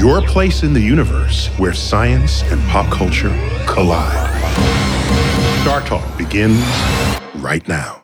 your place in the universe where science and pop culture collide. Star Talk begins right now.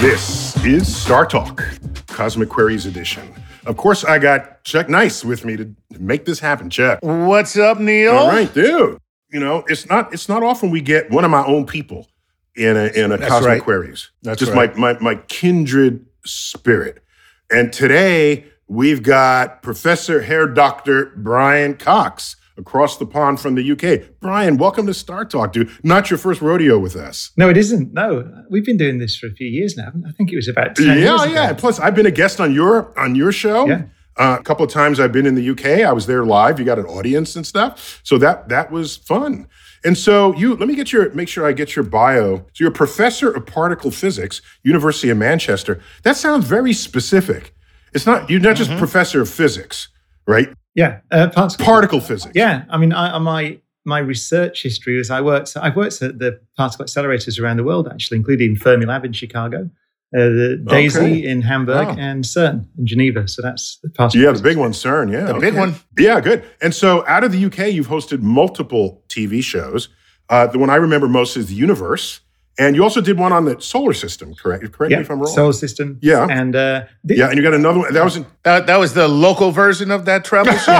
This is Star Talk, Cosmic Queries Edition. Of course, I got Chuck Nice with me to make this happen. Chuck, What's up, Neil? all right, dude. You know, it's not it's not often we get one of my own people in a in a That's Cosmic right. Queries. That's just right. my, my my kindred spirit. And today we've got Professor Hair Dr. Brian Cox across the pond from the UK. Brian, welcome to Star Talk, dude. Not your first rodeo with us. No, it isn't. No, we've been doing this for a few years now. I think it was about 10 yeah, yeah. Plus, I've been a guest on your on your show. Yeah. Uh, a couple of times I've been in the UK. I was there live. You got an audience and stuff. So that that was fun. And so you let me get your make sure I get your bio. So you're a professor of particle physics, University of Manchester. That sounds very specific. It's not you're not Mm-hmm. just professor of physics, right? Yeah, uh, particle, Particle physics. Yeah, I mean, I, my my research history is I worked. I've worked at the particle accelerators around the world, actually, including Fermilab in Chicago, uh, the DESY Okay. in Hamburg, Wow. and CERN in Geneva. So that's the particle. Yeah, the big one, CERN. Yeah, The big one. Yeah, good. And so out of the UK, you've hosted multiple TV shows. Uh, the one I remember most is The Universe. And you also did one on the solar system, correct? Correct Yeah, me if I'm wrong. solar system. Yeah. and uh, thi- yeah, and you got another one. That was in, That, that was the local version of that travel show.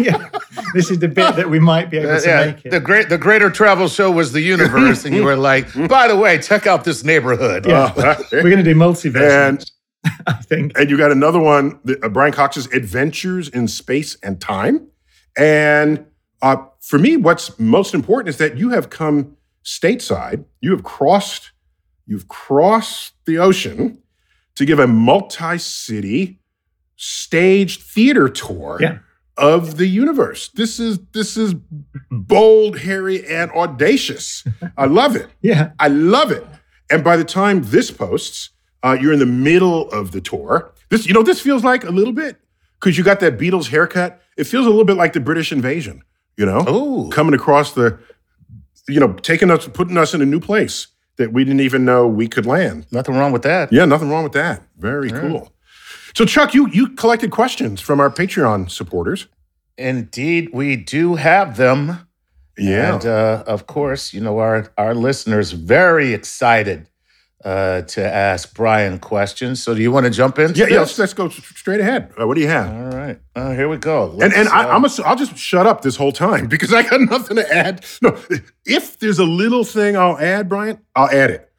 yeah, this is the bit that we might be able Uh, to yeah, make it. the great, the greater travel show was the universe, and you were like, by the way, check out this neighborhood. yeah, we're going to do multiverse. And- I think. and you got another one, the, uh, Brian Cox's Adventures in Space and Time. And uh, for me, what's most important is that you have come stateside. You have crossed, you've crossed the ocean to give a multi-city staged theater tour Yeah. of the universe. This is this is bold, hairy, and audacious. I love it. Yeah, I love it. And by the time this posts, uh, you're in the middle of the tour. This, you know, this feels like a little bit because you got that Beatles haircut. It feels a little bit like the British invasion. You know, Ooh. coming across the, you know, taking us, putting us in a new place that we didn't even know we could land. Nothing wrong with that. Yeah, nothing wrong with that. Very cool. So, Chuck, you you collected questions from our Patreon supporters. Indeed, we do have them. Yeah. And uh, of course, you know, our, our listeners very excited uh, to ask Brian questions. So do you want to jump in? yeah, yeah. Let's, let's go straight ahead. Uh, what do you have? All right. Uh, here we go. And and Let's, I, uh, I'm a, I'll just shut up this whole time because I got nothing to add. No, if there's a little thing I'll add, Brian, I'll add it.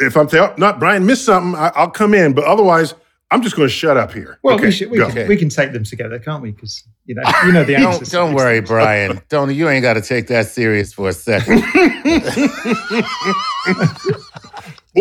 If I'm saying, oh, not Brian missed something, I, I'll come in. But otherwise, I'm just going to shut up here. well, okay, we, should, we, go. can, we can take them together, can't we? Because you know, you know the don't, don't worry, Brian. Don't you ain't got to take that serious for a second.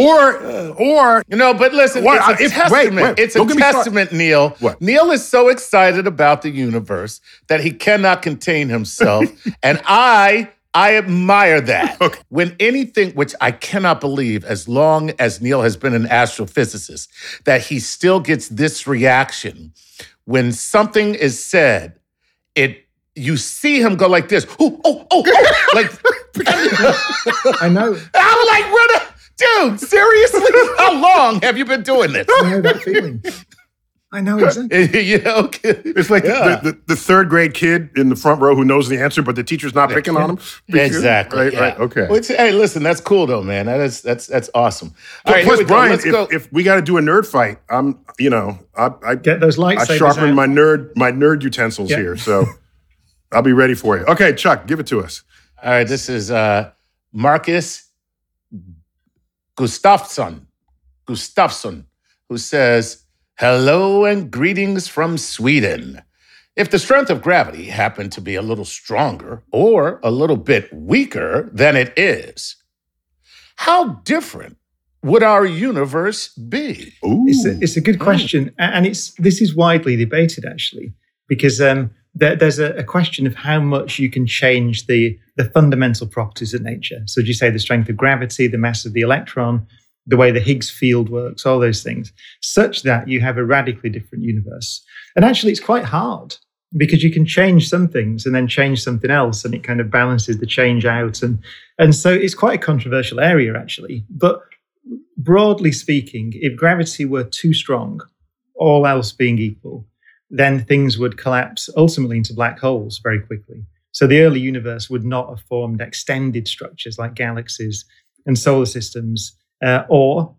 Or, or You know, but listen, What? it's a If- testament. wait. It's a Don't get me started. testament, Neil. What? Neil is so excited about the universe that he cannot contain himself, and I. I admire that. Okay. When anything, which I cannot believe, as long as Neil has been an astrophysicist, that he still gets this reaction when something is said. It you see him go like this. Oh, oh, oh, oh. like I know. I'm like, what? A- Dude, seriously? How long have you been doing this? I know that feeling. I know exactly. you know, it's like Yeah. the, the, the third grade kid in the front row who knows the answer, but the teacher's not picking on him. exactly. Right, yeah. right. Okay. Which, hey, listen, that's cool though, man. That is that's that's awesome. All right, Plus, here go. Brian, Let's if, go. if we got to do a nerd fight, I'm, you know, I, I, Get those lights. I lightsabers sharpen out. my nerd, my nerd utensils Yeah. here, so I'll be ready for you. Okay, Chuck, give it to us. All right, this is uh Marcus Gustafsson. Gustafsson, who says, Hello and greetings from Sweden. If the strength of gravity happened to be a little stronger or a little bit weaker than it is, how different would our universe be? Ooh. It's a, it's a good question, and it's this is widely debated actually because um, there, there's a, a question of how much you can change the the fundamental properties of nature. So, do you say the strength of gravity, the mass of the electron, the way the Higgs field works, all those things, such that you have a radically different universe? And actually, it's quite hard because you can change some things and then change something else, and it kind of balances the change out, and and so it's quite a controversial area actually, but broadly speaking, if gravity were too strong, all else being equal, then things would collapse ultimately into black holes very quickly. So the early universe would not have formed extended structures like galaxies and solar systems, uh, or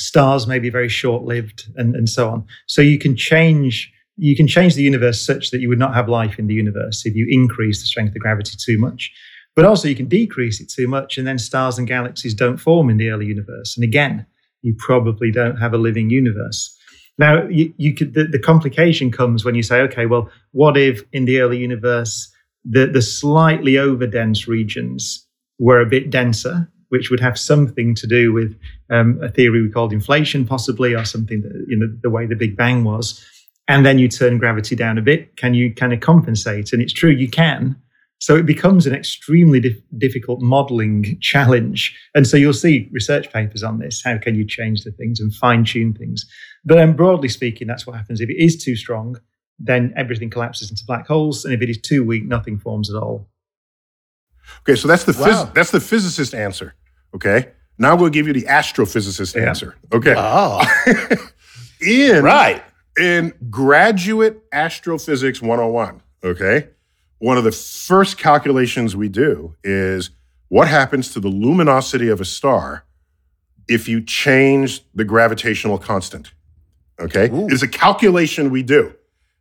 stars may be very short-lived, and, and so on. So you can change you can change the universe such that you would not have life in the universe if you increase the strength of gravity too much. But also, you can decrease it too much, and then stars and galaxies don't form in the early universe. And again, you probably don't have a living universe. Now, you, you could the, the complication comes when you say, okay, well, what if in the early universe the the slightly overdense regions were a bit denser, which would have something to do with um, a theory we called inflation, possibly, or something that you know the way the Big Bang was. And then you turn gravity down a bit. Can you kind of compensate? And it's true, you can. So it becomes an extremely dif- difficult modeling challenge. And so you'll see research papers on this. How can you change the things and fine tune things? But then broadly speaking, that's what happens. If it is too strong, then everything collapses into black holes. And if it is too weak, nothing forms at all. Okay, so that's the phys- Wow. that's the physicist answer. Okay, now we'll give you the astrophysicist Yeah. answer. Okay, Oh, in right. in graduate astrophysics 101, okay, one of the first calculations we do is what happens to the luminosity of a star if you change the gravitational constant. Okay, Ooh. it's a calculation we do.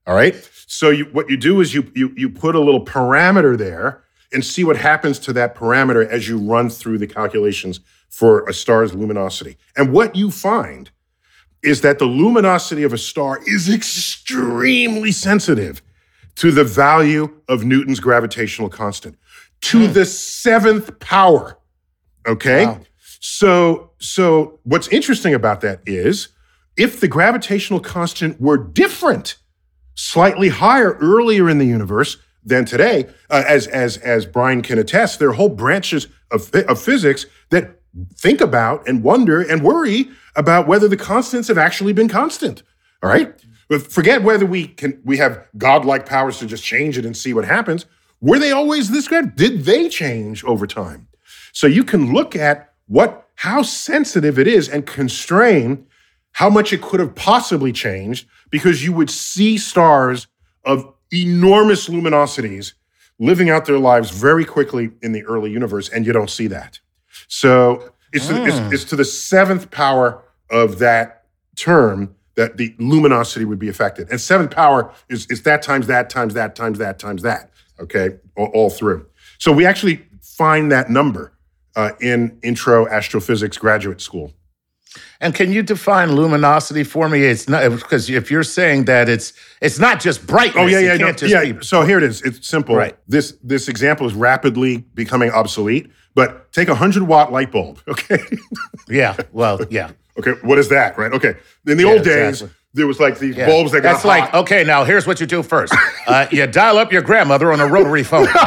All right. So you, what you do is you, you you put a little parameter there and see what happens to that parameter as you run through the calculations for a star's luminosity. And what you find is that the luminosity of a star is extremely sensitive to the value of Newton's gravitational constant, to the seventh power. Okay? Wow. So so what's interesting about that is if the gravitational constant were different, slightly higher earlier in the universe than today, uh, as as as Brian can attest, there are whole branches of, of physics that think about and wonder and worry about whether the constants have actually been constant. All right, forget whether we can we have godlike powers to just change it and see what happens. Were they always this great? Did they change over time? So you can look at what how sensitive it is and constrain how much it could have possibly changed because you would see stars of enormous luminosities living out their lives very quickly in the early universe, and you don't see that. So it's, to, it's, hmm. it's to the seventh power of that term that the luminosity would be affected. And seventh power is, is that times that times that times that times that, okay, all, all through. So we actually find that number uh, in intro astrophysics graduate school. And can you define luminosity for me? It's not because if you're saying that it's it's not just brightness. Oh yeah, yeah, no, yeah. be So here it is. It's simple. Right. This this example is rapidly becoming obsolete, But take a hundred watt light bulb, okay? Yeah. Well, yeah. Okay, what is that, right? Okay. In the Yeah, old days, exactly. there was like these yeah. bulbs that got That's like, hot. okay, now here's what you do first. Uh, you dial up your grandmother on a rotary phone.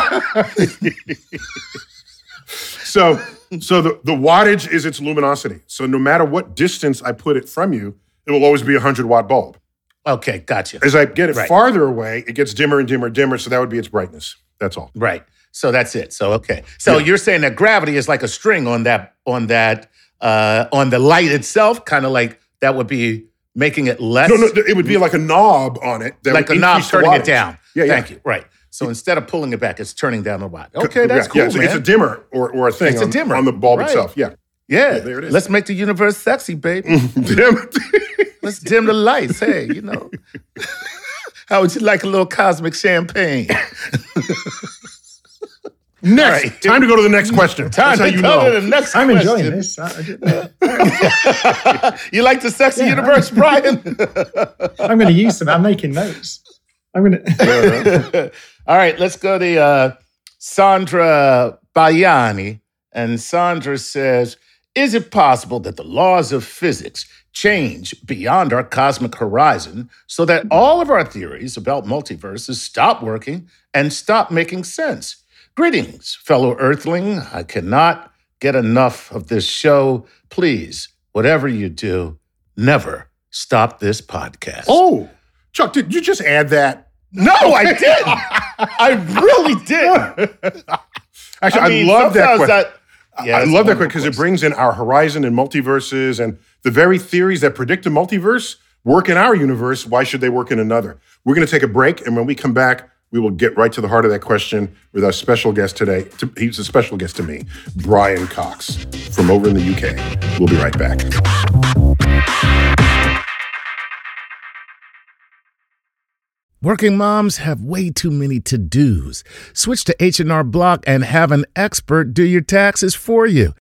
So, so the, the wattage is its luminosity. So no matter what distance I put it from you, it will always be a hundred watt bulb. Okay, gotcha. As I get it Right. farther away, it gets dimmer and dimmer, and dimmer. So that would be its brightness. That's all. Right. So that's it. So okay. So Yeah. you're saying that gravity is like a string on that on that uh on the light itself, kind of like that would be making it less No, no, it would be like a knob on it. That like would a knob turning it down. Yeah, yeah. Thank you. Right. So instead of pulling it back, it's turning down the watt. Okay, that's yeah, cool, yeah, it's, man. it's a dimmer or, or a thing It's a dimmer. on the bulb Right. itself. Yeah. yeah, there it is. Let's make the universe sexy, baby. Dim. Let's dim the lights. Hey, you know. How would you like a little cosmic champagne? Next. right. Time to go to the next question. Time That's to you go know. to the next I'm question. enjoying this. I, I did- You like the sexy Yeah. universe, Brian? I'm going to use some. I'm making notes. I'm going to. All right, let's go to uh, Sandra Bayani. And Sandra says, Is it possible that the laws of physics change beyond our cosmic horizon so that all of our theories about multiverses stop working and stop making sense? Greetings, fellow Earthling. I cannot get enough of this show. Please, whatever you do, never stop this podcast. Oh, Chuck, did you just add that? No, I didn't. I really did. Actually, I, mean, love that question. yeah, I love that because it brings in our horizon and multiverses and the very theories that predict a multiverse work in our universe. Why should they work in another? We're going to take a break, and when we come back, we will get right to the heart of that question with our special guest today. He's a special guest to me, Brian Cox from over in the UK. We'll be right back. Working moms have way too many to-dos. Switch to H&R Block and have an expert do your taxes for you.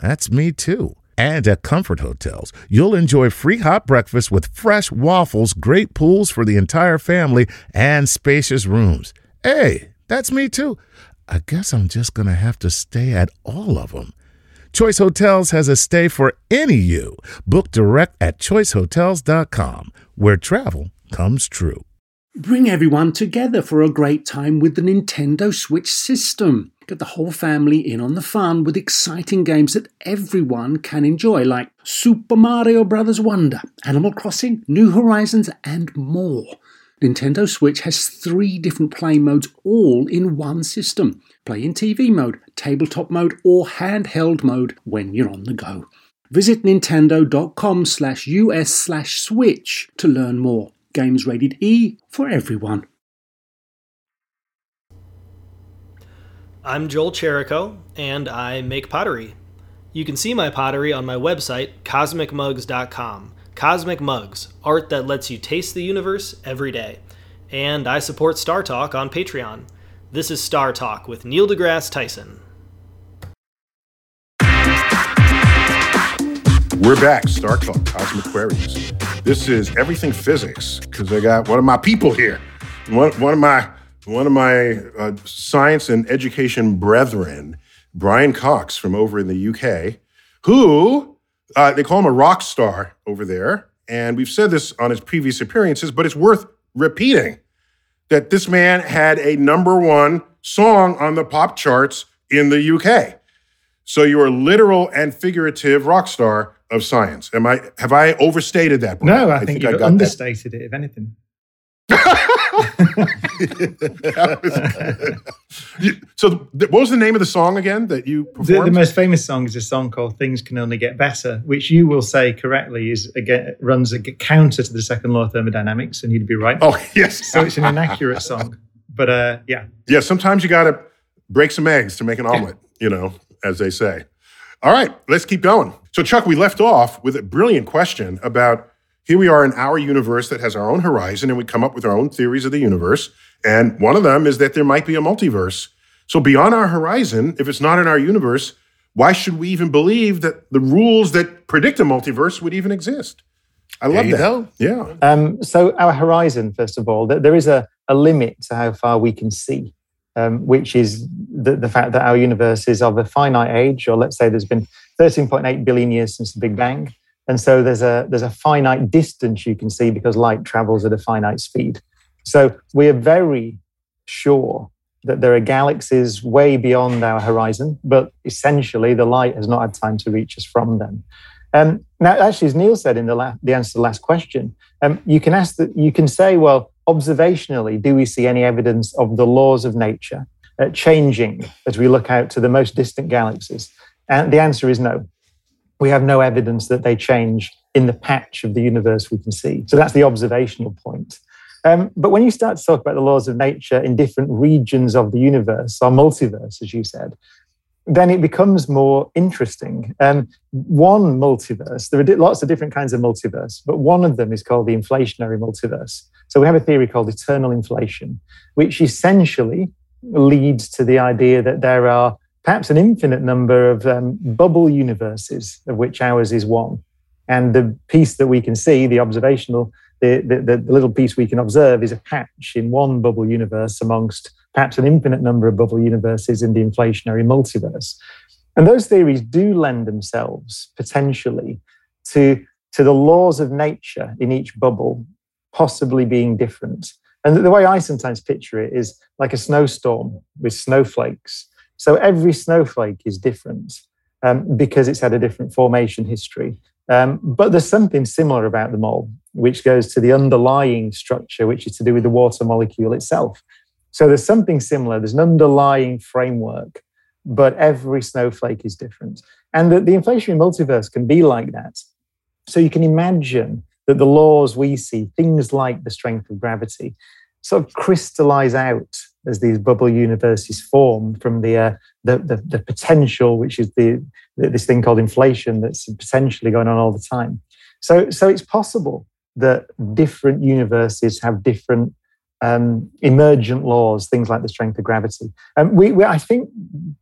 That's me too. And at Comfort Hotels, you'll enjoy free hot breakfast with fresh waffles, great pools for the entire family, and spacious rooms. Hey, that's me too. I guess I'm just going to have to stay at all of them. Choice Hotels has a stay for any you. Book direct at choicehotels.com, where travel comes true. Bring everyone together for a great time with the Nintendo Switch system. Get the whole family in on the fun with exciting games that everyone can enjoy, like Super Mario Bros. Wonder, Animal Crossing, New Horizons, and more. Nintendo Switch has three different play modes all in one system play in TV mode, tabletop mode, or handheld mode when you're on the go. Visit nintendo.com slash us slash switch to learn more. Games rated E for everyone. I'm Joel Cherico, and I make pottery. You can see my pottery on my website, cosmicmugs.com. Cosmic Mugs, art that lets you taste the universe every day. And I support Star Talk on Patreon. This is Star Talk with Neil deGrasse Tyson. We're back. Star Talk, Cosmic Queries. This is everything physics because I got one of my people here. One, one of my one of my uh, science and education brethren, Brian Cox from over in the UK, who Uh, they call him a rock star over there. And we've said this on his previous appearances, but it's worth repeating that this man had a number one song on the pop charts in the UK. So you're a literal and figurative rock star of science. Am I? Have I overstated that? Brian? No, I, I think, think, you've understated that. it. If anything. so, what was the name of the song again that you performed? The, the, most famous song is a song called "Things Can Only Get Better," which you will say correctly is again runs a counter to the second law of thermodynamics, and you'd be right. Oh yes, so it's an inaccurate song, but uh, yeah, yeah. Sometimes you got to break some eggs to make an omelet, yeah. you know, as they say. All right, let's keep going. So, Chuck, we left off with a brilliant question about here we are in our universe that has our own horizon, and we come up with our own theories of the universe. And one of them is that there might be a multiverse. So, beyond our horizon, if it's not in our universe, why should we even believe that the rules that predict a multiverse would even exist? I love that. Know. Yeah. Um, so, our horizon, first of all, there is a, a limit to how far we can see, um, which is the, the fact that our universe is of a finite age, or let's say there's been 13.8 billion years since the Big Bang. And so there's a there's a finite distance you can see because light travels at a finite speed. So we are very sure that there are galaxies way beyond our horizon, but essentially the light has not had time to reach us from them. Um, now, actually, as Neil said in the, la- the answer to the last question, um, you can ask that you can say, well, observationally, do we see any evidence of the laws of nature uh, changing as we look out to the most distant galaxies? And the answer is no we have no evidence that they change in the patch of the universe we can see. So that's the observational point. Um, but when you start to talk about the laws of nature in different regions of the universe, or multiverse, as you said, then it becomes more interesting. Um, one multiverse, there are lots of different kinds of multiverse, but one of them is called the inflationary multiverse. So we have a theory called eternal inflation, which essentially leads to the idea that there are perhaps an infinite number of um, bubble universes, of which ours is one. And the piece that we can see, the observational, the, the, the little piece we can observe is a patch in one bubble universe amongst perhaps an infinite number of bubble universes in the inflationary multiverse. And those theories do lend themselves potentially to, to the laws of nature in each bubble possibly being different. And the way I sometimes picture it is like a snowstorm with snowflakes. So every snowflake is different um, because it's had a different formation history. Um, but there's something similar about them all, which goes to the underlying structure, which is to do with the water molecule itself. So there's something similar. There's an underlying framework, but every snowflake is different. And the, the inflationary multiverse can be like that. So you can imagine that the laws we see, things like the strength of gravity, sort of crystallize out as these bubble universes form from the, uh, the, the, the, potential, which is the, this thing called inflation that's potentially going on all the time. So, so it's possible that different universes have different um, emergent laws, things like the strength of gravity. And we, we, I think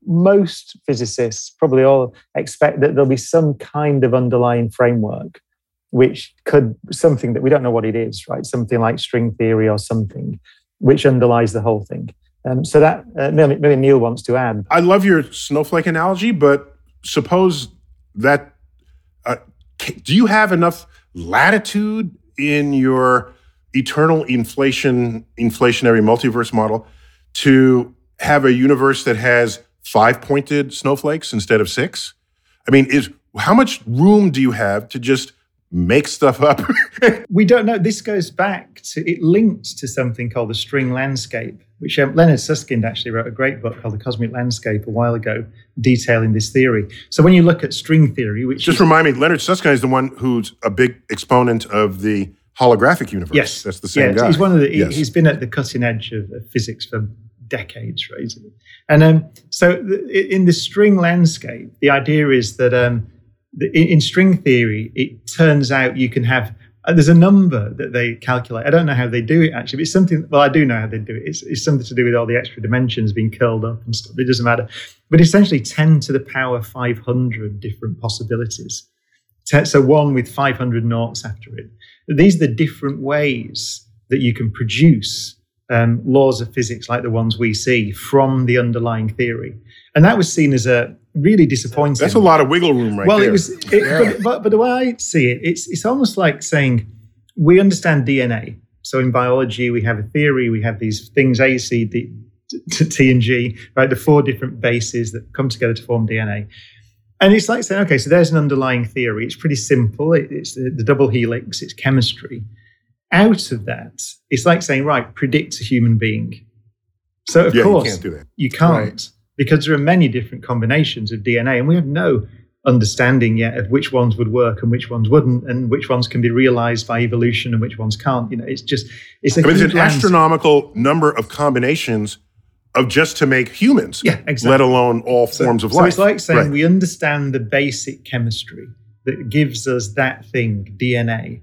most physicists probably all expect that there'll be some kind of underlying framework which could something that we don't know what it is, right? Something like string theory or something, which underlies the whole thing. Um, so that uh, maybe, maybe Neil wants to add. I love your snowflake analogy, but suppose that uh, do you have enough latitude in your eternal inflation inflationary multiverse model to have a universe that has five pointed snowflakes instead of six? I mean, is how much room do you have to just make stuff up. we don't know. This goes back to it links to something called the string landscape, which um, Leonard Susskind actually wrote a great book called The Cosmic Landscape a while ago, detailing this theory. So when you look at string theory, which just is, remind me, Leonard Susskind is the one who's a big exponent of the holographic universe. Yes, that's the same yeah, guy. He's one of the. Yes. He's been at the cutting edge of, of physics for decades, right? And um, so the, in the string landscape, the idea is that um, in string theory, it turns out you can have uh, there's a number that they calculate. I don't know how they do it actually, but it's something. Well, I do know how they do it. It's, it's something to do with all the extra dimensions being curled up and stuff. It doesn't matter. But essentially, 10 to the power 500 different possibilities. So one with 500 noughts after it. These are the different ways that you can produce um, laws of physics like the ones we see from the underlying theory. And that was seen as a really disappointing. That's a lot of wiggle room right well, there. it was, it, but, but, but the way I see it, it's it's almost like saying we understand DNA. So in biology, we have a theory, we have these things A, C, D, T, T and G, right? The four different bases that come together to form DNA. And it's like saying, okay, so there's an underlying theory. It's pretty simple. It, it's the, the double helix. It's chemistry. Out of that, it's like saying, right, predict a human being. So of yeah, course you can't do that. you can't Right. Because there are many different combinations of DNA, and we have no understanding yet of which ones would work and which ones wouldn't, and which ones can be realized by evolution and which ones can't. You know, it's just it's I mean, it's an astronomical number of combinations of just to make humans, Yeah, exactly. let alone all forms of so life. So it's like saying Right. we understand the basic chemistry that gives us that thing, DNA.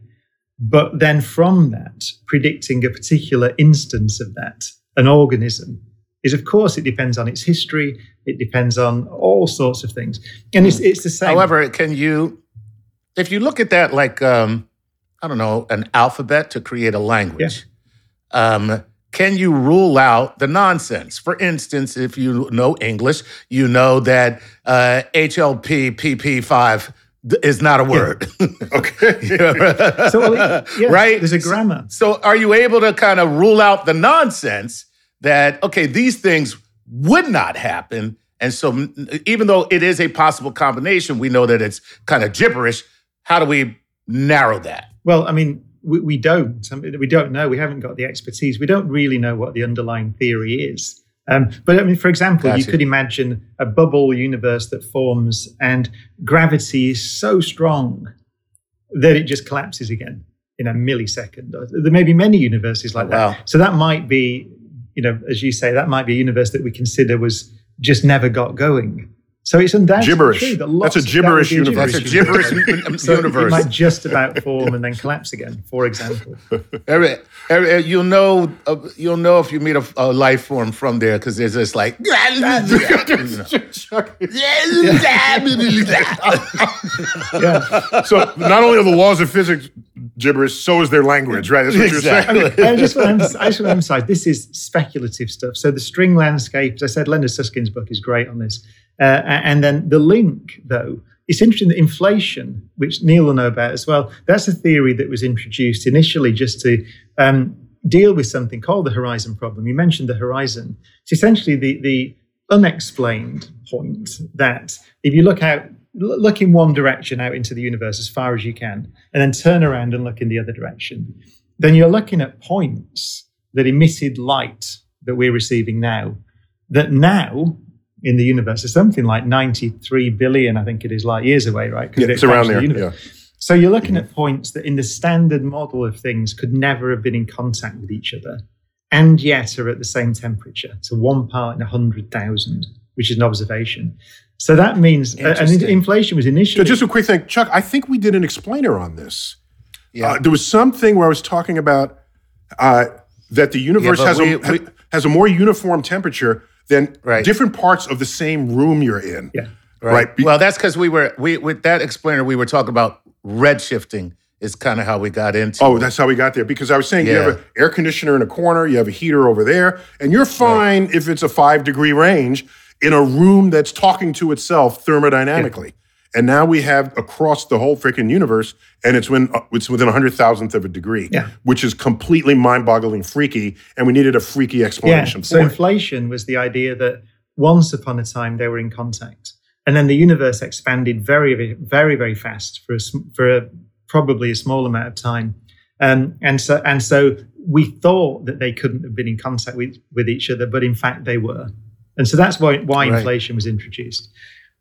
But then from that, predicting a particular instance of that, an organism, is of course it depends on its history, it depends on all sorts of things. And it's, it's the same. However, can you, if you look at that like, um, I don't know, an alphabet to create a language, um, can you rule out the nonsense? For instance, if you know English, you know that uh, HLPPP5 is not a word. okay. so, well, yeah, right? There's a grammar. So are you able to kind of rule out the nonsense that, okay, these things would not happen? And so even though it is a possible combination, we know that it's kind of gibberish. How do we narrow that? Well, I mean, we, we don't. I mean, we don't know. We haven't got the expertise. We don't really know what the underlying theory is. Um, but I mean, for example, you could imagine a bubble universe that forms and gravity is so strong that it just collapses again in a millisecond. There may be many universes like that. Wow. So that might be, you know, as you say, that might be a universe that we consider was just never got going. So it's undoubtedly Gibberish. true that That's lots a of- that gibberish would be universe. That's a gibberish so it might just about form and then collapse again, for example. Every, every, you'll know uh, you'll know if you meet a, a life form from there because there's this like Yeah. so not only are the laws of physics gibberish, so is their language, right? That's what you're saying. I just want to emphasize, I just want to emphasize this is speculative stuff. So the string landscape, as I said, Leonard Susskind's book is great on this. Uh, and then the link, though, it's interesting that inflation, which Neil will know about as well, that's a theory that was introduced initially just to um, deal with something called the horizon problem. You mentioned the horizon. It's essentially the, the unexplained point that if you look out, l- look in one direction out into the universe as far as you can, and then turn around and look in the other direction, then you're looking at points that emitted light that we're receiving now, that now in the universe is something like 93 billion, I think it is, light years away, right? Yeah, it's around there. the Yeah. universe. So you're looking mm-hmm. at points that in the standard model of things could never have been in contact with each other and yet are at the same temperature. So one part in a 100,000, which is an observation. So that means, uh, and inflation was So initially. just a quick thing, Chuck. I think we did an explainer on this. Yeah. Uh, there was something where I was talking about uh, that the universe but has we- a we- has a more uniform temperature than Right. different parts of the same room you're in. yeah. Right. Be- Well, that's because we were we with that explainer we were talking about redshifting is kind of how we got into. Oh, it. that's how we got there. Because I was saying you have an air conditioner in a corner, you have a heater over there, and you're fine if it's a five degree range in a room that's talking to itself thermodynamically. And now we have across the whole freaking universe, and it's when it's within a hundred thousandth of a degree, Yeah. which is completely mind-boggling, freaky, and we needed a freaky explanation. Yeah. So it. inflation was the idea that once upon a time they were in contact, and then the universe expanded very, very, very, very fast for a, for a, probably a small amount of time, um, and so and so we thought that they couldn't have been in contact with with each other, but in fact they were, and so that's why why Right. inflation was introduced.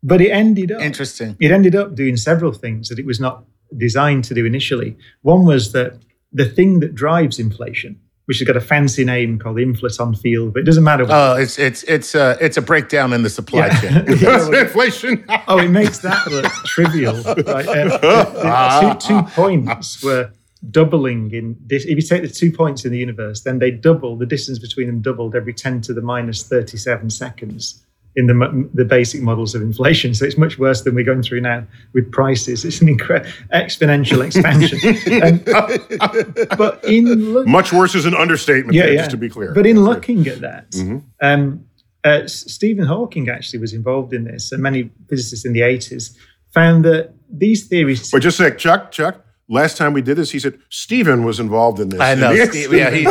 But it ended up interesting. it ended up doing several things that it was not designed to do initially. One was that the thing that drives inflation, which has got a fancy name called the inflaton field, but it doesn't matter. Oh, it's it's it's uh, it's a breakdown in the supply Yeah. chain. Yeah, inflation. oh, it makes that look trivial. Right? Uh, the- the two, two points were doubling in this. If you take the two points in the universe, then they double the distance between them doubled every ten to the minus thirty-seven seconds in the the basic models of inflation. So it's much worse than we're going through now with prices. It's an incre- exponential expansion. Um, but in look, Much worse is an understatement. yeah, there, yeah. Just to be clear. But in looking at that, Mm-hmm. um, uh, Stephen Hawking actually was involved in this, and many physicists in the 80s found that these theories. Wait, just a sec, Chuck, Chuck. Last time we did this, he said Stephen was involved in this. I know. And Steve, yeah, he,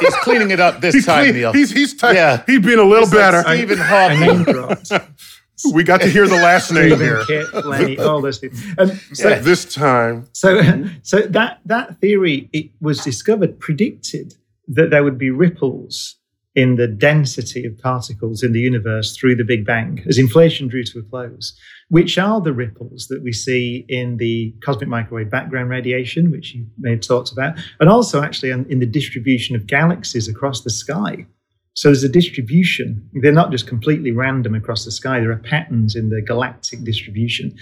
he's cleaning it up this he's, time, clean- Neil. he's he's t- Yeah. he's being a little It's like better. Stephen Hawking. dropped. we got to hear the last name Stephen, here. Kit, Lenny, all those people. Um, so, Yeah. This time, So, so that that theory it was discovered predicted that there would be ripples in the density of particles in the universe through the Big Bang as inflation drew to a close, which are the ripples that we see in the cosmic microwave background radiation, which you may have talked about, and also actually in in the distribution of galaxies across the sky. So there's a distribution. They're not just completely random across the sky. There are patterns in the galactic distribution.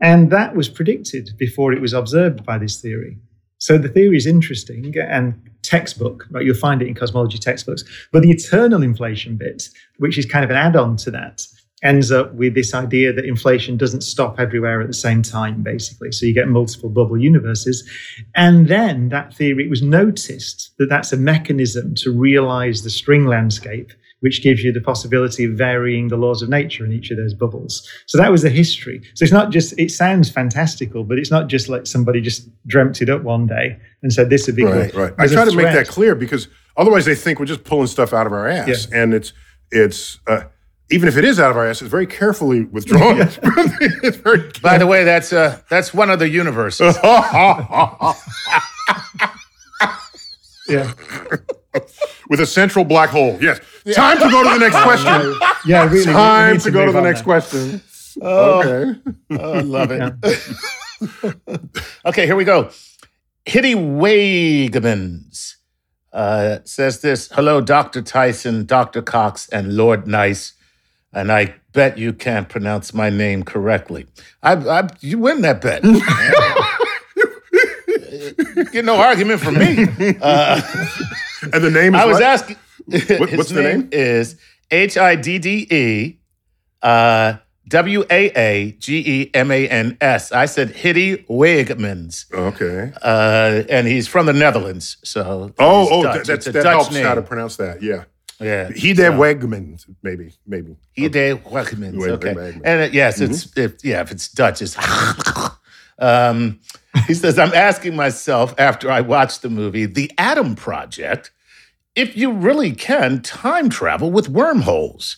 And that was predicted before it was observed by this theory. So the theory is interesting and textbook, right? You'll find it in cosmology textbooks. But the eternal inflation bit, which is kind of an add on to that, ends up with this idea that inflation doesn't stop everywhere at the same time, basically. So you get multiple bubble universes. And then that theory, it was noticed that that's a mechanism to realize the string landscape which gives you the possibility of varying the laws of nature in each of those bubbles. So that was the history. So it's not just, it sounds fantastical, but it's not just like somebody just dreamt it up one day and said, this would be right, good. right. I There's a try to make that clear because otherwise they think we're just pulling stuff out of our ass, and it's it's uh, even if it is out of our ass, it's very carefully withdrawn. it's very By the way, that's uh, that's one of the universes. Yeah. with a central black hole. Yes. Time to go to the next question. Yeah, really. we- we Time need to go to the next now. question. Oh, Okay. oh, I love it. okay, here we go. Hitty Wagemans uh, says this Hello, Dr. Tyson, Dr. Cox, and Lord Nice. And I bet you can't pronounce my name correctly. I, I, you win that bet. Get no argument from me. Uh, And the name is I was what? asking. What- what's the name? Is H I D D E uh, W A A G E M A N S. I said Hitty Wigmans, Okay. uh, and he's from the Netherlands. So Oh, oh, Dutch. that, that's, It's a that Dutch helps name. how to pronounce that. Yeah. yeah, He de Wegman, maybe, maybe. Hide Wigmans. Wig- Okay, Wigmans. and it, yes, it's Mm-hmm. if, yeah, if it's Dutch, it's. um, he says, "I'm asking myself after I watched the movie, The Adam Project." if you really can time travel with wormholes.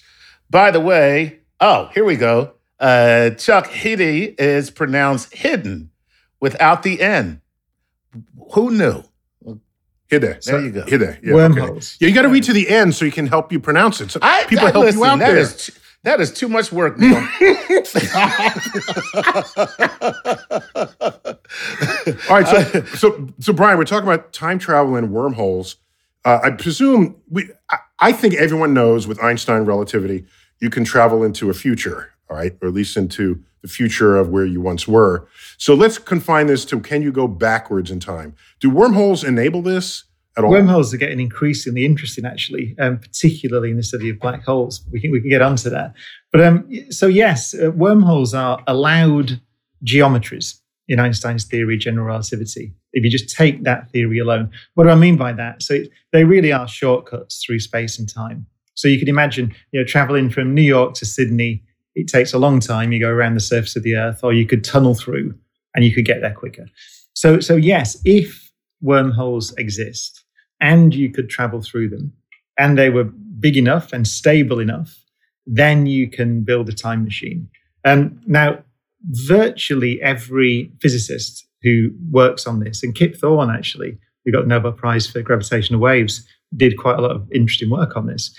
By the way, oh, here we go. Uh, Chuck Hidde is pronounced hidden without the N. Who knew? Hide. There you go. Hide. Yeah, Wormholes. Okay. Yeah, you got to read to the end so you can help you pronounce it. So I, people I- help listen, you out that there. is t- that is too much work, Neil. All right, so, so so Brian, we're talking about time travel and wormholes. Uh, I presume we. I, I think everyone knows with Einstein relativity, you can travel into a future, all right, or at least into the future of where you once were. So let's confine this to: Can you go backwards in time? Do wormholes enable this at all? Wormholes are getting increasingly interesting, actually, um, particularly in the study of black holes. We can we can get onto that. But um, so yes, uh, wormholes are allowed geometries in Einstein's theory general relativity. If you just take that theory alone, what do I mean by that? So it, they really are shortcuts through space and time. So you can imagine, you know, traveling from New York to Sydney. It takes a long time. You go around the surface of the Earth, or you could tunnel through, and you could get there quicker. So, so yes, if wormholes exist and you could travel through them, and they were big enough and stable enough, then you can build a time machine. Um, now, virtually every physicist who works on this, and Kip Thorne actually, who got the Nobel Prize for gravitational waves, did quite a lot of interesting work on this.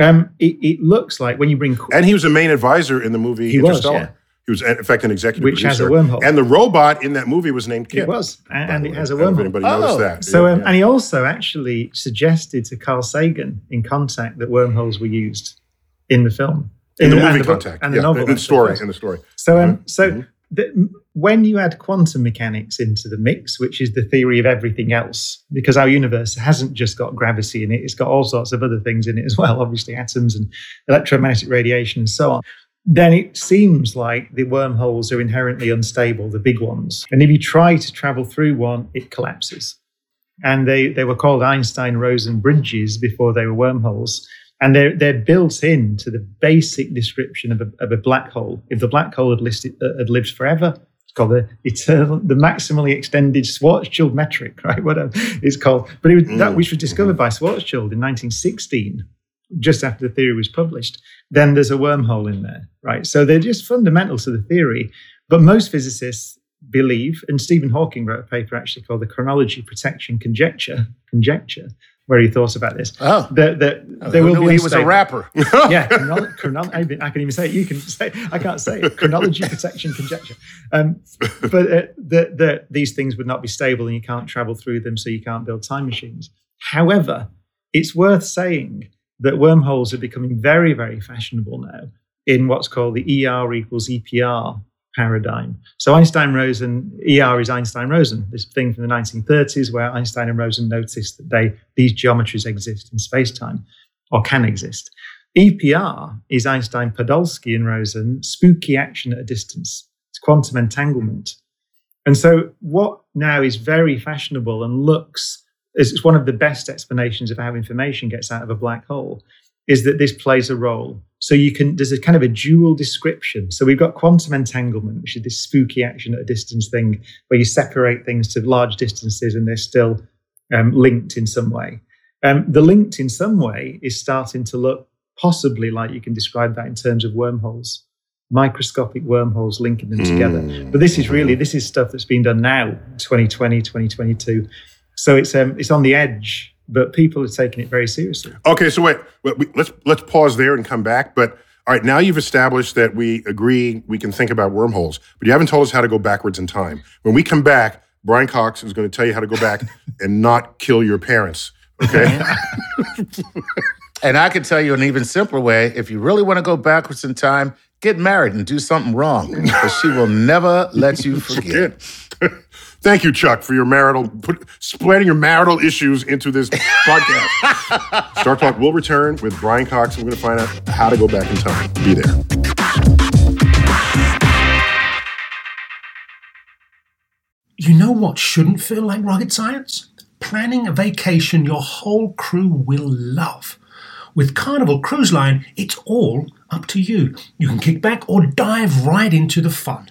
Um, it, it looks like when you bring and he was a main advisor in the movie He was, Interstellar. yeah. He was, in fact, an executive Which has a producer. wormhole. And the robot in that movie was named it Kip. was, and, and the it has a I don't know if wormhole. Anybody noticed Oh. that? So, Yeah, um, yeah. and he also actually suggested to Carl Sagan in Contact that wormholes were used in the film, in the and movie book- contact, and the yeah, novel, in the story, in the story. So, um, Mhm, so the, when you add quantum mechanics into the mix, which is the theory of everything else, because our universe hasn't just got gravity in it; it's got all sorts of other things in it as well. Obviously, atoms and electromagnetic radiation and so on. Then it seems like the wormholes are inherently unstable, the big ones. And if you try to travel through one, it collapses. And they, they were called Einstein Rosen bridges before they were wormholes. And they're, they're built into the basic description of a, of a black hole. If the black hole had, listed, uh, had lived forever, it's called the eternal, the maximally extended Schwarzschild metric, right? Whatever it's called. But it was, that which was discovered by Schwarzschild in 1916, just after the theory was published. Then there's a wormhole in there, right? So they're just fundamental to the theory. But most physicists believe, and Stephen Hawking wrote a paper actually called the chronology protection conjecture, conjecture, where he thought about this. Oh. that, that there will be he was a rapper. yeah, chronolo- I can- I can even say it. You can say I can't say it. Chronology, protection, conjecture. Um, but uh, the, the, these things would not be stable, and you can't travel through them, so you can't build time machines. However, it's worth saying that wormholes are becoming very, very fashionable now in what's called the ER equals EPR paradigm. So Einstein Rosen, ER is Einstein Rosen, this thing from the 1930s where Einstein and Rosen noticed that they these geometries exist in space-time or can exist. EPR is Einstein, Podolsky, and Rosen, spooky action at a distance. It's quantum entanglement. And so, what now is very fashionable and looks it's one of the best explanations of how information gets out of a black hole is that this plays a role. So you can there's a kind of a dual description. So we've got quantum entanglement, which is this spooky action at a distance thing where you separate things to large distances and they're still um, linked in some way. Um, the linked in some way is starting to look possibly like you can describe that in terms of wormholes, microscopic wormholes linking them together. Mm. But this is really this is stuff that's being done now, 2020, 2022. So it's um, it's on the edge, but people are taking it very seriously. Okay, so wait, wait, let's let's pause there and come back. But all right, now you've established that we agree we can think about wormholes, but you haven't told us how to go backwards in time. When we come back, Brian Cox is going to tell you how to go back and not kill your parents. Okay, And I can tell you an even simpler way. If you really want to go backwards in time, get married and do something wrong. Because she will never let you forget. Good. Thank you, Chuck, for your marital put, spreading your marital issues into this podcast. Star Talk will return with Brian Cox. and We're going to find out how to go back in time. Be there. You know what shouldn't feel like rocket science? Planning a vacation your whole crew will love. With Carnival Cruise Line, it's all up to you. You can kick back or dive right into the fun.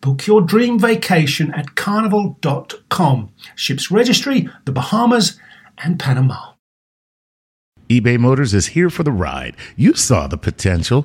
Book your dream vacation at carnival.com. Ships registry, the Bahamas, and Panama. eBay Motors is here for the ride. You saw the potential.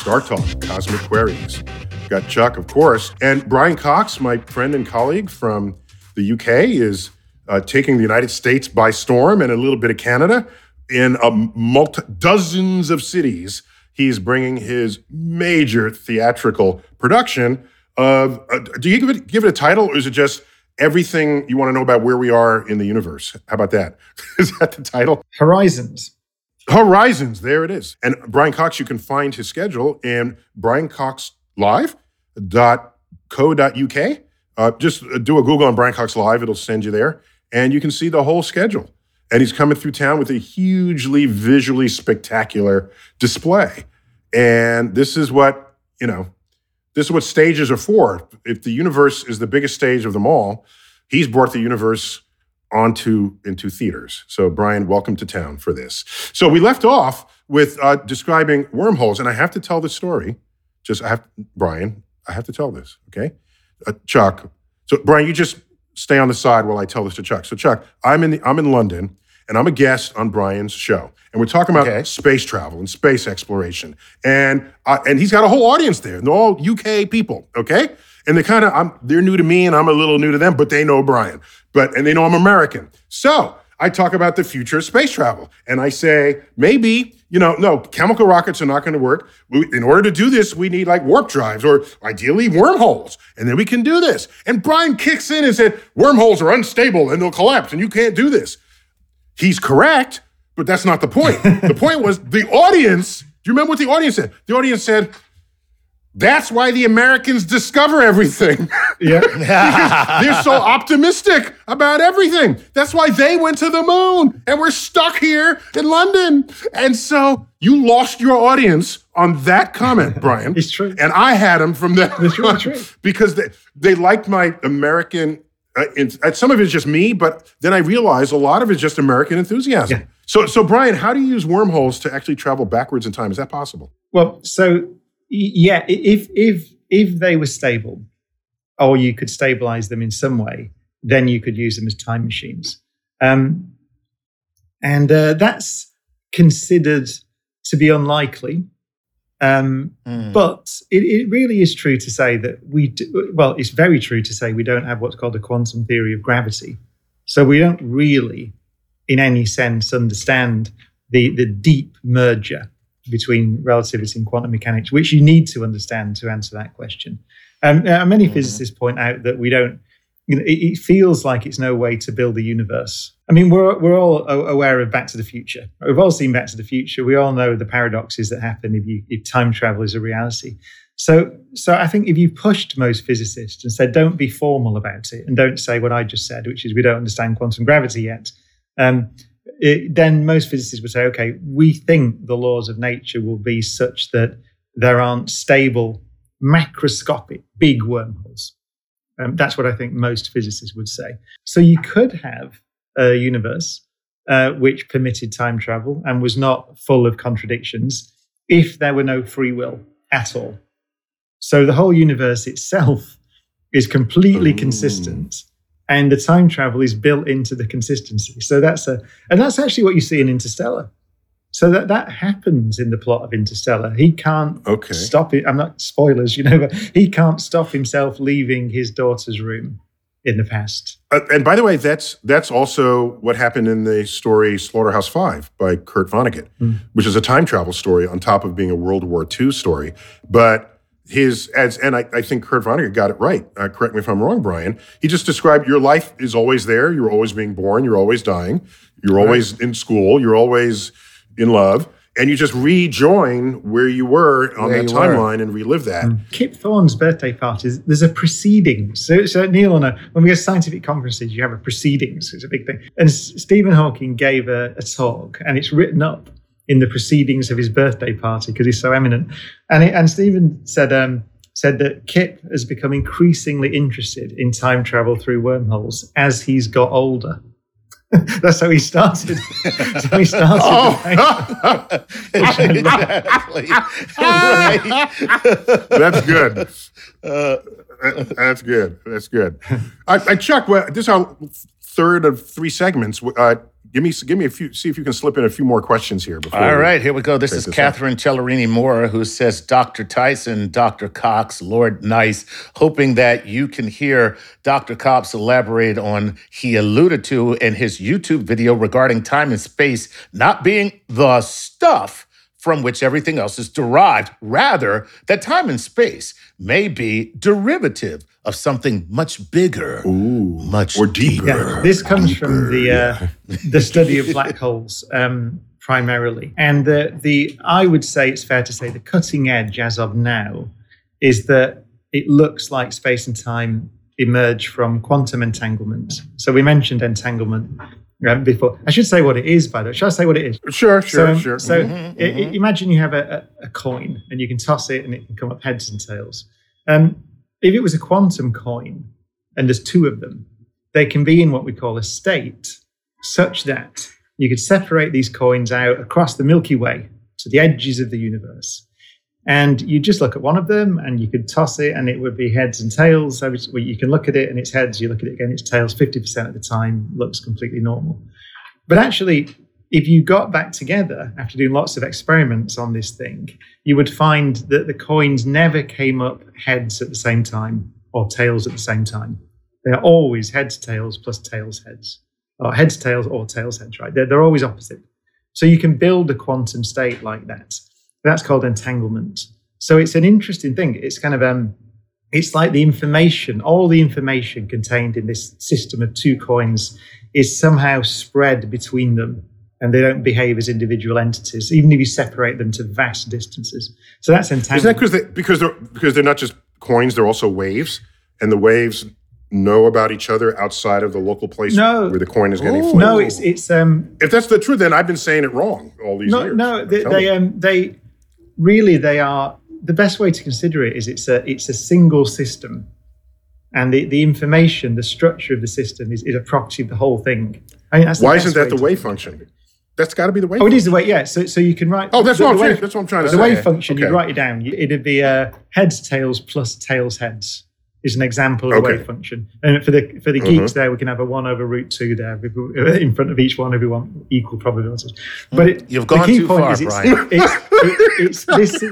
Star Talk, Cosmic Queries. Got Chuck, of course, and Brian Cox, my friend and colleague from the UK, is uh, taking the United States by storm and a little bit of Canada in a multi- dozens of cities. He's bringing his major theatrical production of. Uh, do you give it give it a title, or is it just everything you want to know about where we are in the universe? How about that? is that the title? Horizons. Horizons, there it is. And Brian Cox, you can find his schedule in briancoxlive.co.uk. Uh, just do a Google on Brian Cox Live, it'll send you there. And you can see the whole schedule. And he's coming through town with a hugely visually spectacular display. And this is what, you know, this is what stages are for. If the universe is the biggest stage of them all, he's brought the universe onto into theaters. So, Brian, welcome to town for this. So, we left off with uh, describing wormholes, and I have to tell the story. Just, I have, Brian, I have to tell this, okay? Uh, Chuck. So, Brian, you just stay on the side while I tell this to Chuck. So, Chuck, I'm in the, I'm in London, and I'm a guest on Brian's show, and we're talking about Okay. space travel and space exploration, and uh, and he's got a whole audience there, and they're all UK people, okay? And they kind of, I'm, they're new to me, and I'm a little new to them, but they know Brian, but and they know I'm American. So I talk about the future of space travel, and I say maybe you know, no, chemical rockets are not going to work. We, in order to do this, we need like warp drives or ideally wormholes, and then we can do this. And Brian kicks in and said, wormholes are unstable and they'll collapse, and you can't do this. He's correct, but that's not the point. the point was the audience. Do you remember what the audience said? The audience said, that's why the Americans discover everything. Yeah. They're so optimistic about everything. That's why they went to the moon and we're stuck here in London. And so you lost your audience on that comment, Brian. It's true. And I had them from that It's true, it's true. because they, they liked my American. Uh, in, uh, some of it's just me, but then I realized a lot of it's just American enthusiasm. Yeah. So, so Brian, how do you use wormholes to actually travel backwards in time? Is that possible? Well, so yeah, if if if they were stable, or you could stabilize them in some way, then you could use them as time machines. Um, and uh, that's considered to be unlikely. Um, Hmm. But it, it really is true to say that we, do, well, it's very true to say we don't have what's called a quantum theory of gravity. So we don't really, in any sense, understand the, the deep merger between relativity and quantum mechanics, which you need to understand to answer that question. Um, uh, many physicists point out that we don't, you know, it, it feels like it's no way to build a universe. I mean, we're, we're all aware of Back to the Future. We've all seen Back to the Future. We all know the paradoxes that happen if, you, if time travel is a reality. So, so I think if you pushed most physicists and said, don't be formal about it and don't say what I just said, which is we don't understand quantum gravity yet, um, it, then most physicists would say, okay, we think the laws of nature will be such that there aren't stable, macroscopic, big wormholes. Um, that's what I think most physicists would say. So you could have a universe uh, which permitted time travel and was not full of contradictions if there were no free will at all. So the whole universe itself is completely Ooh. consistent and the time travel is built into the consistency. So that's a, and that's actually what you see in Interstellar. So that that happens in the plot of Interstellar. He can't Okay. stop it. I'm not spoilers, you know, but he can't stop himself leaving his daughter's room in the past. Uh, and by the way, that's that's also what happened in the story Slaughterhouse Five by Kurt Vonnegut, which is a time travel story on top of being a World War II story. But his as and I, I think Kurt Vonnegut got it right. Uh, correct me if I'm wrong, Brian. He just described your life is always there. You're always being born. You're always dying. You're always in school. You're always in love. And you just rejoin where you were on Where that were. timeline and relive that. Kip Thorne's birthday parties, there's a proceedings. So, so Neil, on a, when we go to scientific conferences, you have a proceedings. It's a big thing. And S- Stephen Hawking gave a, a talk, and it's written up in the proceedings of his birthday party because he's so eminent. And, it, and Stephen said, um, said that Kip has become increasingly interested in time travel through wormholes as he's got older. That's how he started. so he started. Oh. exactly. right. That's good. Uh, that's good. That's good. I, I Chuck, well, this is our third of three segments. Uh, give me, give me a few. See if you can slip in a few more questions here. Before All here we go. This is this Catherine Cellarini Moore who says, Dr. Tyson, Dr. Cox, Lord Nice, hoping that you can hear Dr. Cox elaborate on he alluded to in his YouTube video regarding time and space not being the stuff from which everything else is derived. Rather, that time and space may be derivative of something much bigger, Ooh, much or deeper. Yeah, this comes from the uh, the study of black holes um, primarily, and the the I would say it's fair to say the cutting edge as of now is that it looks like space and time emerge from quantum entanglement. So we mentioned entanglement um, before. I should say what it is, by the way. Should I say what it is? Sure, sure, so, sure. So Mhm, i- i- imagine you have a, a, a coin and you can toss it and it can come up heads and tails. Um, if it was a quantum coin and there's two of them, they can be in what we call a state such that you could separate these coins out across the Milky Way to the edges of the universe. And you just look at one of them and you could toss it and it would be heads and tails. So you can look at it and it's heads, you look at it again, it's tails 50% of the time, looks completely normal. But actually, if you got back together after doing lots of experiments on this thing, you would find that the coins never came up heads at the same time or tails at the same time. They're always heads, tails plus tails, heads, or heads, tails, or tails, heads, right? They're, they're always opposite. So you can build a quantum state like that. That's called entanglement. So it's an interesting thing. It's kind of um, it's like the information, all the information contained in this system of two coins is somehow spread between them and they don't behave as individual entities, even if you separate them to vast distances. So that's entanglement. Isn't that because they because they're because they're not just coins; they're also waves, and the waves know about each other outside of the local place No. where the coin is getting Ooh. flipped. no, it's it's um if that's the truth, then I've been saying it wrong all these no years. no they, they um they really they are the best way to consider it is it's a it's a single system and the, the information the structure of the system is, is a property of the whole thing I mean, that's Why isn't that the wave function? That's got to be the wave. Oh, it is the way, yeah. So, so you can write. Oh, that's the, what I'm wave- That's what I'm trying to The say. wave function, you Okay. write it down. It'd be uh, heads, tails plus tails, heads is an example of Okay. a wave function. And for the for the Mhm. geeks there, we can have a one over root two there in front of each one. Everyone equal probabilities. But it, You've the gone key too point far, is it's, Brian. It's, it, it's this.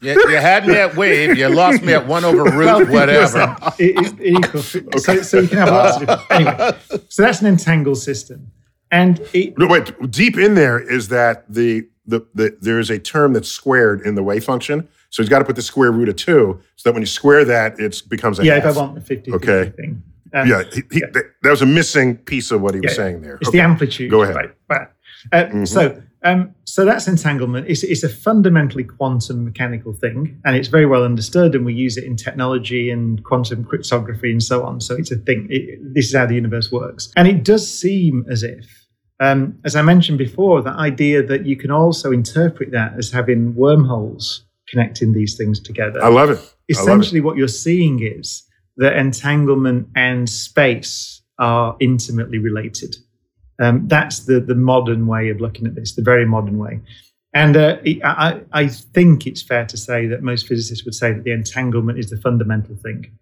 You, you had me at wave, you lost me at one over root, Well, whatever. It, it, it equals. So, so you can have lots of different. Anyway, so that's an entangled system, and it No, wait. Deep in there is that the, the the there is a term that's squared in the wave function. So he's got to put the square root of two, so that when you square that, it becomes a yeah. If I want the 50 Okay. thing. Um, yeah, he, he, that that was a missing piece of what he was Yeah, saying there. It's Okay. the amplitude. Go ahead. Right. Uh, So, um, so that's entanglement. It's, it's a fundamentally quantum mechanical thing, and it's very well understood, and we use it in technology and quantum cryptography and so on. So it's a thing. It, this is how the universe works, and it does seem as if, um, as I mentioned before, the idea that you can also interpret that as having wormholes connecting these things together I love it. I love it. essentially what you're seeing is that entanglement and space are intimately related. Um, that's the the modern way of looking at this, the very modern way. And uh, I, I think it's fair to say that most physicists would say that the entanglement is the fundamental thing.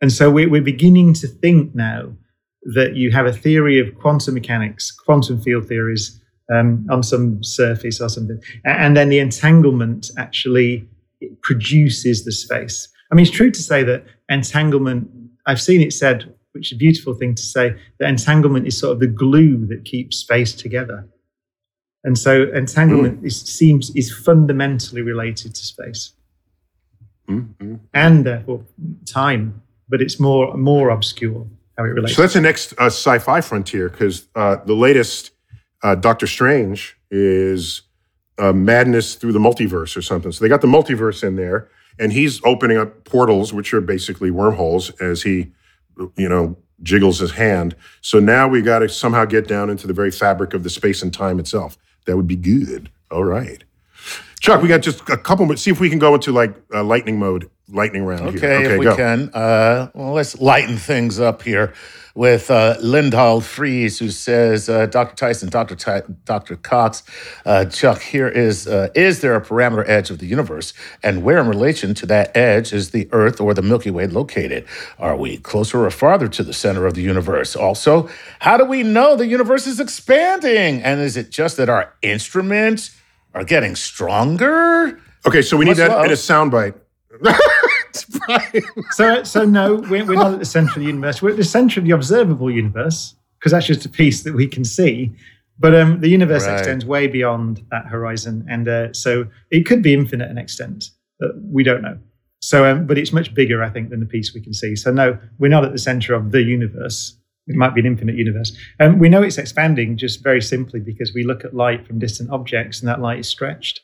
And so we're, we're beginning to think now that you have a theory of quantum mechanics, quantum field theories um, on some surface or something, and then the entanglement actually produces the space. I mean, it's true to say that entanglement, I've seen it said, which is a beautiful thing to say, that entanglement is sort of the glue that keeps space together. And so entanglement is, seems is fundamentally related to space Mm, mm. and therefore time, but it's more more obscure how it relates. So that's the next uh, sci-fi frontier because uh, the latest uh, Doctor Strange is uh, madness through the multiverse or something. So they got the multiverse in there, and he's opening up portals, which are basically wormholes, as he, you know, jiggles his hand. So now we got to somehow get down into the very fabric of the space and time itself. That would be good. All right. Chuck, we got just a couple minutes. See if we can go into like uh, lightning mode, lightning round. Okay, here. if we go. can. Uh, well, let's lighten things up here with uh, Lindahl Fries, who says, uh, Dr. Tyson, Dr. Ty- Dr. Cox, uh, Chuck, here is, uh, is there a parameter edge of the universe? And where in relation to that edge is the Earth or the Milky Way located? Are we closer or farther to the center of the universe? Also, how do we know the universe is expanding? And is it just that our instruments are getting stronger? Okay, so we need What's that up? in a soundbite. So, so no, we're, we're not at the center of the universe. We're at the center of the observable universe because that's just a piece that we can see. But um, the universe Right. extends way beyond that horizon, and uh, so it could be infinite in extent. But we don't know. So, um, but it's much bigger, I think, than the piece we can see. So, no, we're not at the center of the universe. It might be an infinite universe, and we know it's expanding just very simply because we look at light from distant objects, and that light is stretched.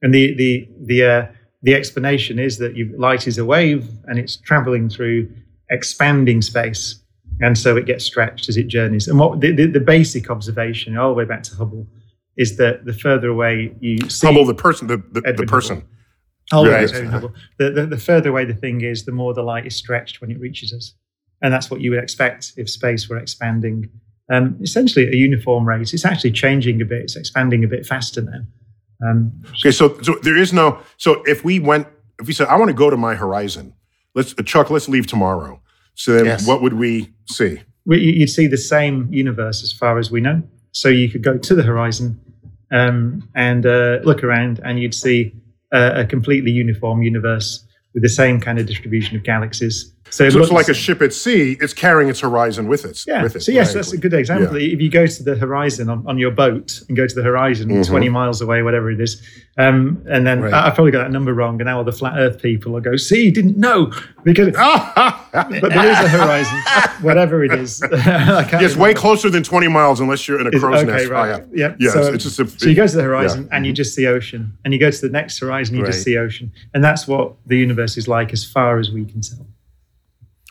And the the the uh, the explanation is that you, light is a wave and it's traveling through expanding space, and so it gets stretched as it journeys. And what the, the, the basic observation, all the way back to Hubble, is that the further away you see Hubble, the person, the, the, the person. Hubble. way Right. Hubble, the, the, the further away the thing is, the more the light is stretched when it reaches us, and that's what you would expect if space were expanding. Um, essentially, at a uniform rate. It's actually changing a bit. It's expanding a bit faster now. Um, Okay, so so there is no. So if we went, if we said, I want to go to my horizon, let's Chuck, let's leave tomorrow. So then, Yes. what would we see? we- you- you'd see the same universe as far as we know. So you could go to the horizon um, and uh, look around, and you'd see a, a completely uniform universe with the same kind of distribution of galaxies. So, it So it's looks- like a ship at sea. It's carrying its horizon with it. yeah. With it so yes, right. that's a good example. If you go to the horizon on, on your boat and go to the horizon Mhm. 20 miles away, whatever it is, um, and then Right. I, I probably got that number wrong, and now all the flat Earth people will go, "See, didn't know," because but there is a horizon, whatever it is. I can't way closer than 20 miles unless you're in a Is- crow's okay, nest. right. Oh, Yeah. Yes, so, it's just a, so you go to the horizon yeah. and you just see ocean, and you go to the next horizon, you Right. just see ocean, and that's what the universe is like as far as we can tell.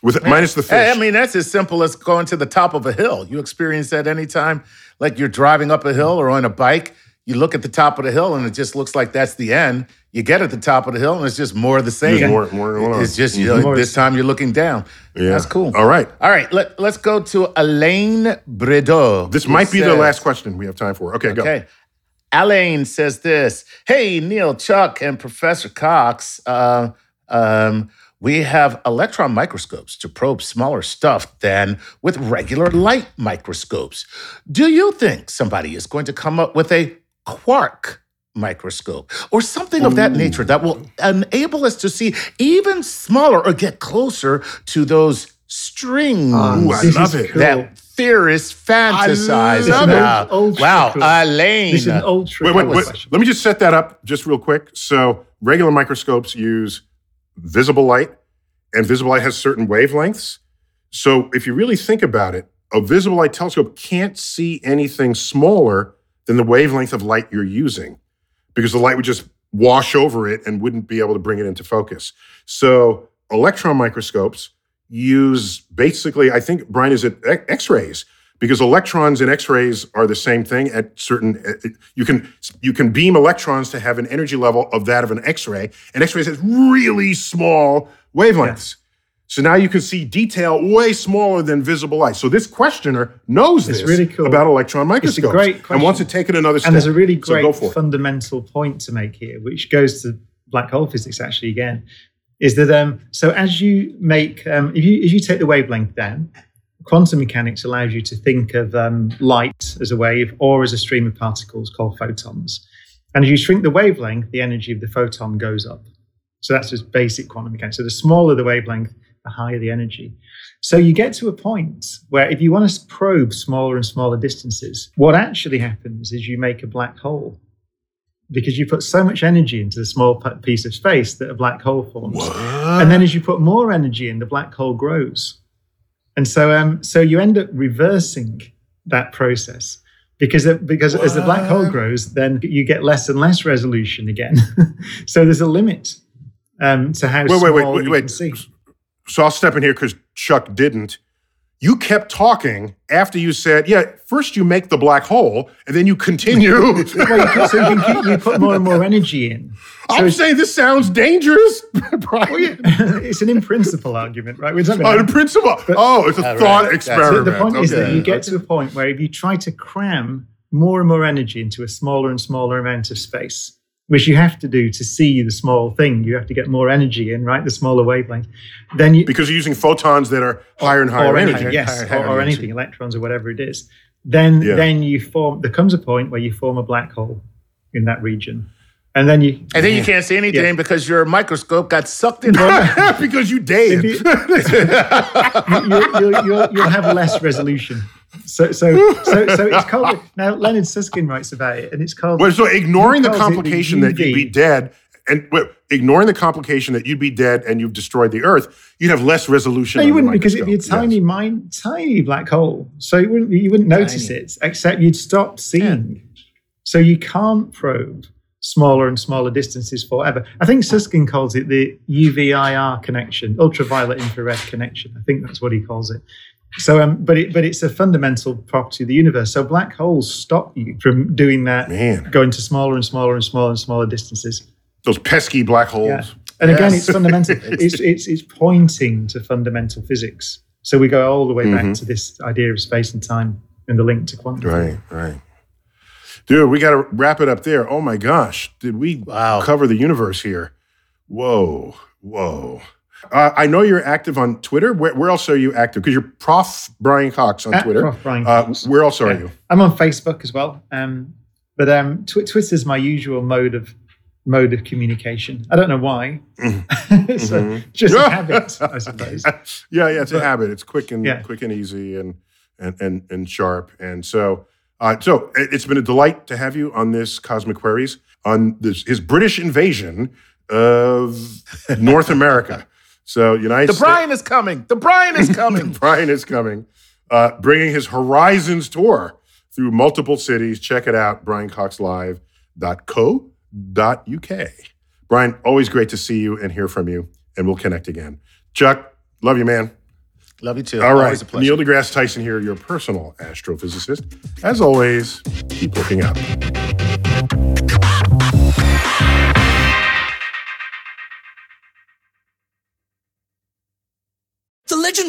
With minus the fish. I mean, that's as simple as going to the top of a hill. You experience that anytime, like you're driving up a hill or on a bike. You look at the top of the hill and it just looks like that's the end. You get at the top of the hill and it's just more of the same. More, more. It's just you know, More this time you're looking down. Yeah. That's cool. All right. All right, let, let's go to Alain Bredeau. This might be the last question we have time for. Okay, go. Okay. Alain says this Hey, Neil, Chuck, and Professor Cox. Uh, um, we have electron microscopes to probe smaller stuff than with regular light microscopes. Do you think somebody is going to come up with a quark microscope or something of that nature that will enable us to see even smaller or get closer to those strings Ooh, I love it. cool. that theorists fantasize about. it. Wow, cool. Elaine. This is an ultra Wait, wait, wait. Let me just set that up just real quick. So, regular microscopes use visible light, and visible light has certain wavelengths. So, if you really think about it, a visible light telescope can't see anything smaller than the wavelength of light you're using because the light would just wash over it and wouldn't be able to bring it into focus. So, electron microscopes use basically, I think, Brian, is it X rays? Because electrons and X-rays are the same thing at certain. uh, You can you can beam electrons to have an energy level of that of an X-ray, and X-rays has really small wavelengths. So now you can see detail way smaller than visible light. So this questioner knows It's this really cool. about electron microscopes great question. and wants to take it another step. And there's a really So great go for it. fundamental point to make here, which goes to black hole physics actually again, is that um, so as you make um, if you if you take the wavelength down, quantum mechanics allows you to think of um, light as a wave or as a stream of particles called photons. And as you shrink the wavelength, the energy of the photon goes up. So that's just basic quantum mechanics. So the smaller the wavelength, the higher the energy. So you get to a point where if you want to probe smaller and smaller distances, what actually happens is you make a black hole because you put so much energy into the small piece of space that a black hole forms. And then as you put more energy in, the black hole grows. And so, um, so you end up reversing that process because it, because as the black hole grows, then you get less and less resolution again. so there's a limit um, to how Wait, wait, small wait, wait, you wait. can see. So I'll step in here because Chuck didn't. You kept talking after you said, "Yeah." First, you make the black hole, and then you continue. well, you, put, so you, keep, you put more and more energy in. I'm saying this sounds dangerous, Brian. It's an in principle argument, right? We're talking Oh, about the principle. oh, it's a right. thought That's- So experiment. the point is that you get to a point where if you try to cram more and more energy into a smaller and smaller amount of space, which you have to do to see the small thing, you have to get more energy in, right? The smaller wavelength. Then you because you're using photons that are higher and higher or energy. anything, yes, higher- higher or, or energy. anything, electrons or whatever it is. Then Yeah. then you form. There comes a point where you form a black hole in that region, and then you And then you can't see anything Yeah. because your microscope got sucked in. because you Dave. If you, you, you'll, you'll, you'll have less resolution. So, so, so, so it's called. Now, Leonard Susskind writes about it, and it's called. Well, so ignoring the He the complication that you'd be dead, and wait, ignoring the complication that you'd be dead and you've destroyed the Earth, you'd have less resolution. No, you wouldn't because it'd be a tiny, Yes. mind, tiny black hole. So you wouldn't, you wouldn't notice Tiny. it, except you'd stop seeing. So you can't probe smaller and smaller distances forever. I think Susskind calls it the UVIR connection, ultraviolet infrared connection. I think that's what he calls it. So, um, but it, but it's a fundamental property of the universe. So black holes stop you from doing that, Man. going to smaller and smaller and smaller and smaller distances. Those pesky black holes. Yeah. And again, it's fundamental. it's, it's it's pointing to fundamental physics. So we go all the way back to this idea of space and time and the link to quantum. Right, right. Dude, we got to wrap it up there. Oh my gosh, did we Wow. cover the universe here? Whoa, whoa. Uh, I know you're active on Twitter. Where, where else are you active? Because you're Prof. Brian Cox on At Twitter. Prof. Brian Uh, where else are Yeah. you? I'm on Facebook as well. Um, but um, tw- Twitter's my usual mode of mode of communication. I don't know why. it's a- Mhm. just a habit, I suppose. yeah, yeah, it's a habit. It's quick and Yeah. quick and easy and and and, and sharp. And so, uh, so it- it's been a delight to have you on this Cosmic Queries on this his British invasion of North America. So United The. Brian is coming. The Brian is coming. Brian is coming, uh, bringing his Horizons tour through multiple cities. Check it out, briancoxlive.co.uk. Brian, always great to see you and hear from you, and we'll connect again. Chuck, love you, man. Love you too. All right. Always a pleasure. Neil deGrasse Tyson here, your personal astrophysicist. As always, keep looking up.